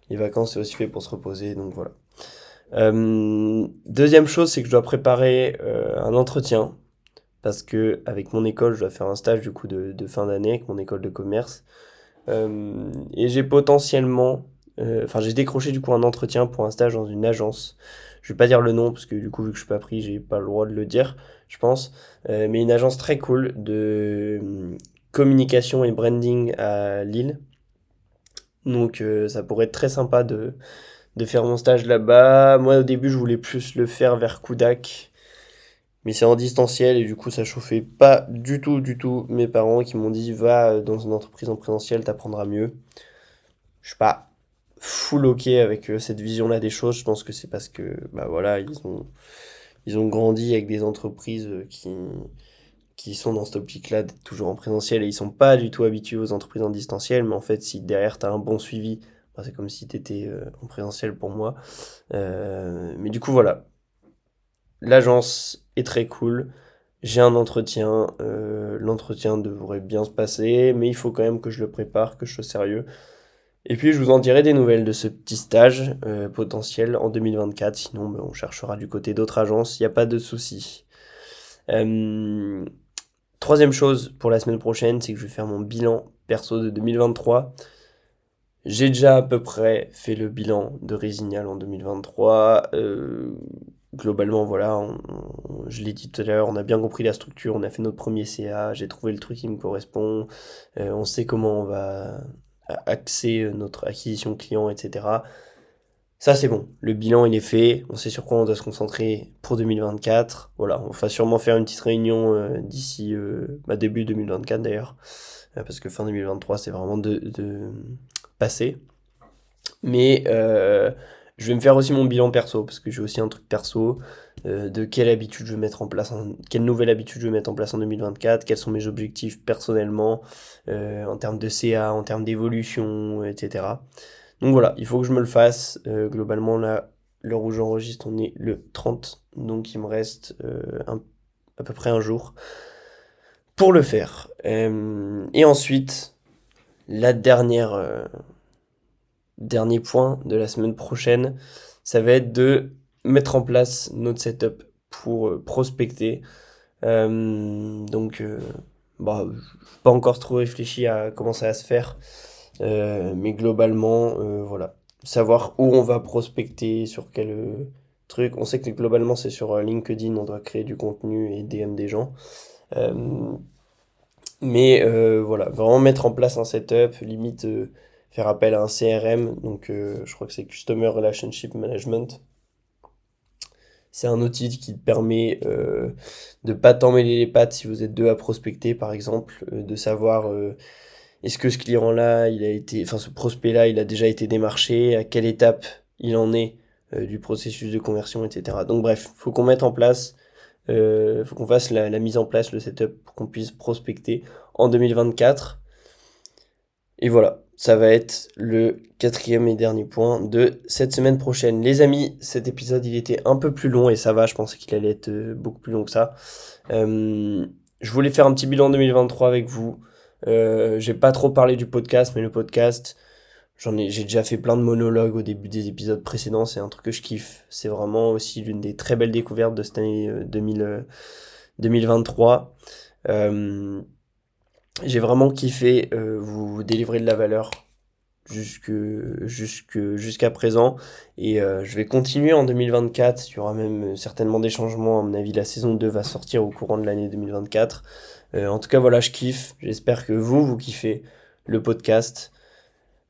Les vacances, c'est aussi fait pour se reposer, donc voilà. Euh, deuxième chose, c'est que je dois préparer euh, un entretien parce que avec mon école, je dois faire un stage du coup de, fin d'année avec mon école de commerce euh, et j'ai potentiellement, enfin j'ai décroché du coup un entretien pour un stage dans une agence. Je vais pas dire le nom parce que du coup vu que je suis pas pris, j'ai pas le droit de le dire, je pense. mais une agence très cool de communication et branding à Lille. Donc ça pourrait être très sympa de de faire mon stage là-bas. Moi, au début, je voulais plus le faire vers Kudak. Mais c'est en distanciel et du coup, ça chauffait pas du tout, du tout mes parents qui m'ont dit va dans une entreprise en présentiel, t'apprendras mieux. Je suis pas full ok avec euh, cette vision-là des choses. Je pense que c'est parce que, bah voilà, ils ont, ils ont grandi avec des entreprises euh, qui, qui sont dans cette optique-là toujours en présentiel et ils sont pas du tout habitués aux entreprises en distanciel. Mais en fait, si derrière t'as un bon suivi, c'est comme si tu étais euh, en présentiel pour moi. Euh, mais du coup, voilà. L'agence est très cool. J'ai un entretien. Euh, l'entretien devrait bien se passer, mais il faut quand même que je le prépare, que je sois sérieux. Et puis, je vous en dirai des nouvelles de ce petit stage potentiel en 2024. Sinon, ben, on cherchera du côté d'autres agences. Il n'y a pas de souci. troisième chose pour la semaine prochaine, c'est que je vais faire mon bilan perso de 2023. J'ai déjà à peu près fait le bilan de Résignal en 2023. Euh, globalement, voilà, je l'ai dit tout à l'heure, on a bien compris la structure, on a fait notre premier CA, j'ai trouvé le truc qui me correspond, euh, on sait comment on va axer notre acquisition client, etc. Ça, c'est bon. Le bilan, il est fait. On sait sur quoi on doit se concentrer pour 2024. Voilà, on va sûrement faire une petite réunion euh, d'ici bah, début 2024 d'ailleurs. parce que fin 2023, c'est vraiment de, passé. Mais euh, Je vais me faire aussi mon bilan perso, parce que j'ai aussi un truc perso, euh, de quelle habitude je vais mettre en place, quelle nouvelle habitude je vais mettre en place en 2024, quels sont mes objectifs personnellement, euh, en termes de CA, en termes d'évolution, etc. Donc voilà, il faut que je me le fasse. Globalement, là, l'heure où j'enregistre, on est le 30, donc il me reste à peu près un jour pour le faire. et ensuite, la dernière dernier point de la semaine prochaine, ça va être de mettre en place notre setup pour euh, prospecter. Euh, donc, euh, bah, pas encore trop réfléchi à comment ça va se faire, mais globalement, voilà, savoir où on va prospecter, sur quel truc. On sait que globalement, c'est sur LinkedIn, on doit créer du contenu et DM des gens. Mais voilà, vraiment mettre en place un setup, limite faire appel à un CRM, donc euh, je crois que c'est Customer Relationship Management. C'est un outil qui permet euh, de pas t'emmêler les pattes si vous êtes deux à prospecter, par exemple, euh, de savoir est-ce que ce client-là, il a été, enfin ce prospect-là, il a déjà été démarché, à quelle étape il en est du processus de conversion, etc. Donc bref, faut qu'on mette en place, faut qu'on fasse la, la, mise en place, le setup pour qu'on puisse prospecter en 2024. Et voilà, ça va être le quatrième et dernier point de cette semaine prochaine. Les amis, cet épisode il était un peu plus long et ça va, je pensais qu'il allait être euh, beaucoup plus long que ça. Euh, je voulais faire un petit bilan 2023 avec vous. Euh, j'ai pas trop parlé du podcast, mais le podcast, j'en ai, j'ai déjà fait plein de monologues au début des épisodes précédents. C'est un truc que je kiffe. C'est vraiment aussi l'une des très belles découvertes de cette année 2000, 2023. J'ai vraiment kiffé euh, vous délivrer de la valeur jusque jusque jusqu'à présent et euh, je vais continuer en 2024 il y aura même euh, certainement des changements à mon avis la saison 2 va sortir au courant de l'année 2024 en tout cas voilà je kiffe j'espère que vous vous kiffez le podcast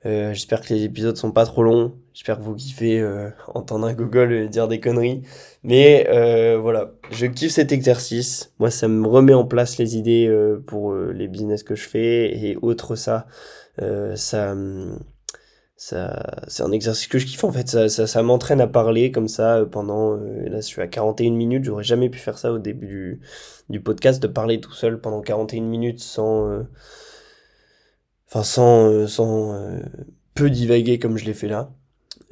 euh, j'espère que les épisodes sont pas trop longs. J'espère que vous kiffez euh, *laughs* entendre un Google dire des conneries. Mais euh, voilà, je kiffe cet exercice. Moi, ça me remet en place les idées pour les business que je fais et autre ça. ça, ça, c'est un exercice que je kiffe en fait. Ça, ça, ça m'entraîne à parler comme ça pendant. là, je suis à 41 minutes. J'aurais jamais pu faire ça au début du, du podcast, de parler tout seul pendant 41 minutes sans enfin sans, euh, sans euh, peu divaguer comme je l'ai fait là.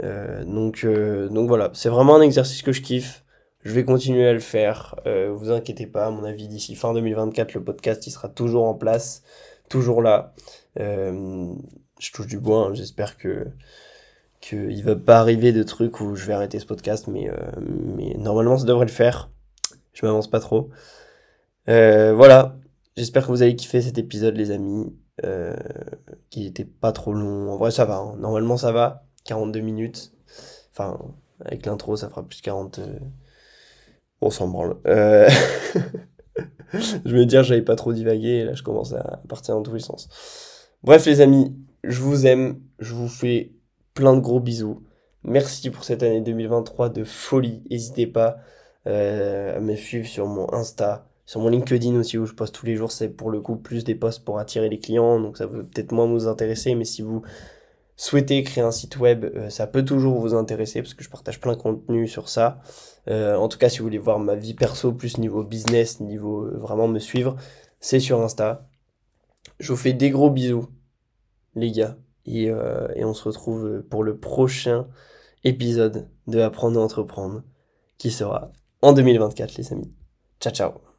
Euh, donc, donc voilà, c'est vraiment un exercice que je kiffe. Je vais continuer à le faire. vous inquiétez pas, à mon avis, d'ici fin 2024, le podcast il sera toujours en place, toujours là. je touche du bois, hein, j'espère que qu'il va pas arriver de trucs où je vais arrêter ce podcast, mais, mais normalement ça devrait le faire. Je m'avance pas trop. voilà, j'espère que vous avez kiffé cet épisode, les amis euh, qui était pas trop long. En vrai, ça va. Hein. Normalement, ça va. 42 minutes. Enfin, avec l'intro, ça fera plus 40. Euh... On s'en branle. Euh... *laughs* je me dire, j'avais pas trop divagué. Et là, je commence à partir dans tous les sens. Bref, les amis, je vous aime. Je vous fais plein de gros bisous. Merci pour cette année 2023 de folie. N'hésitez pas à me suivre sur mon Insta, sur mon LinkedIn aussi, où je poste tous les jours, c'est pour le coup plus des posts pour attirer les clients, donc ça peut peut-être moins vous intéresser, mais si vous souhaitez créer un site web, euh, ça peut toujours vous intéresser, parce que je partage plein de contenu sur ça. Euh, en tout cas, si vous voulez voir ma vie perso, plus niveau business, niveau euh, vraiment me suivre, c'est sur Insta. Je vous fais des gros bisous, les gars, et, et on se retrouve pour le prochain épisode de Apprendre à entreprendre, qui sera en 2024, les amis. Ciao, ciao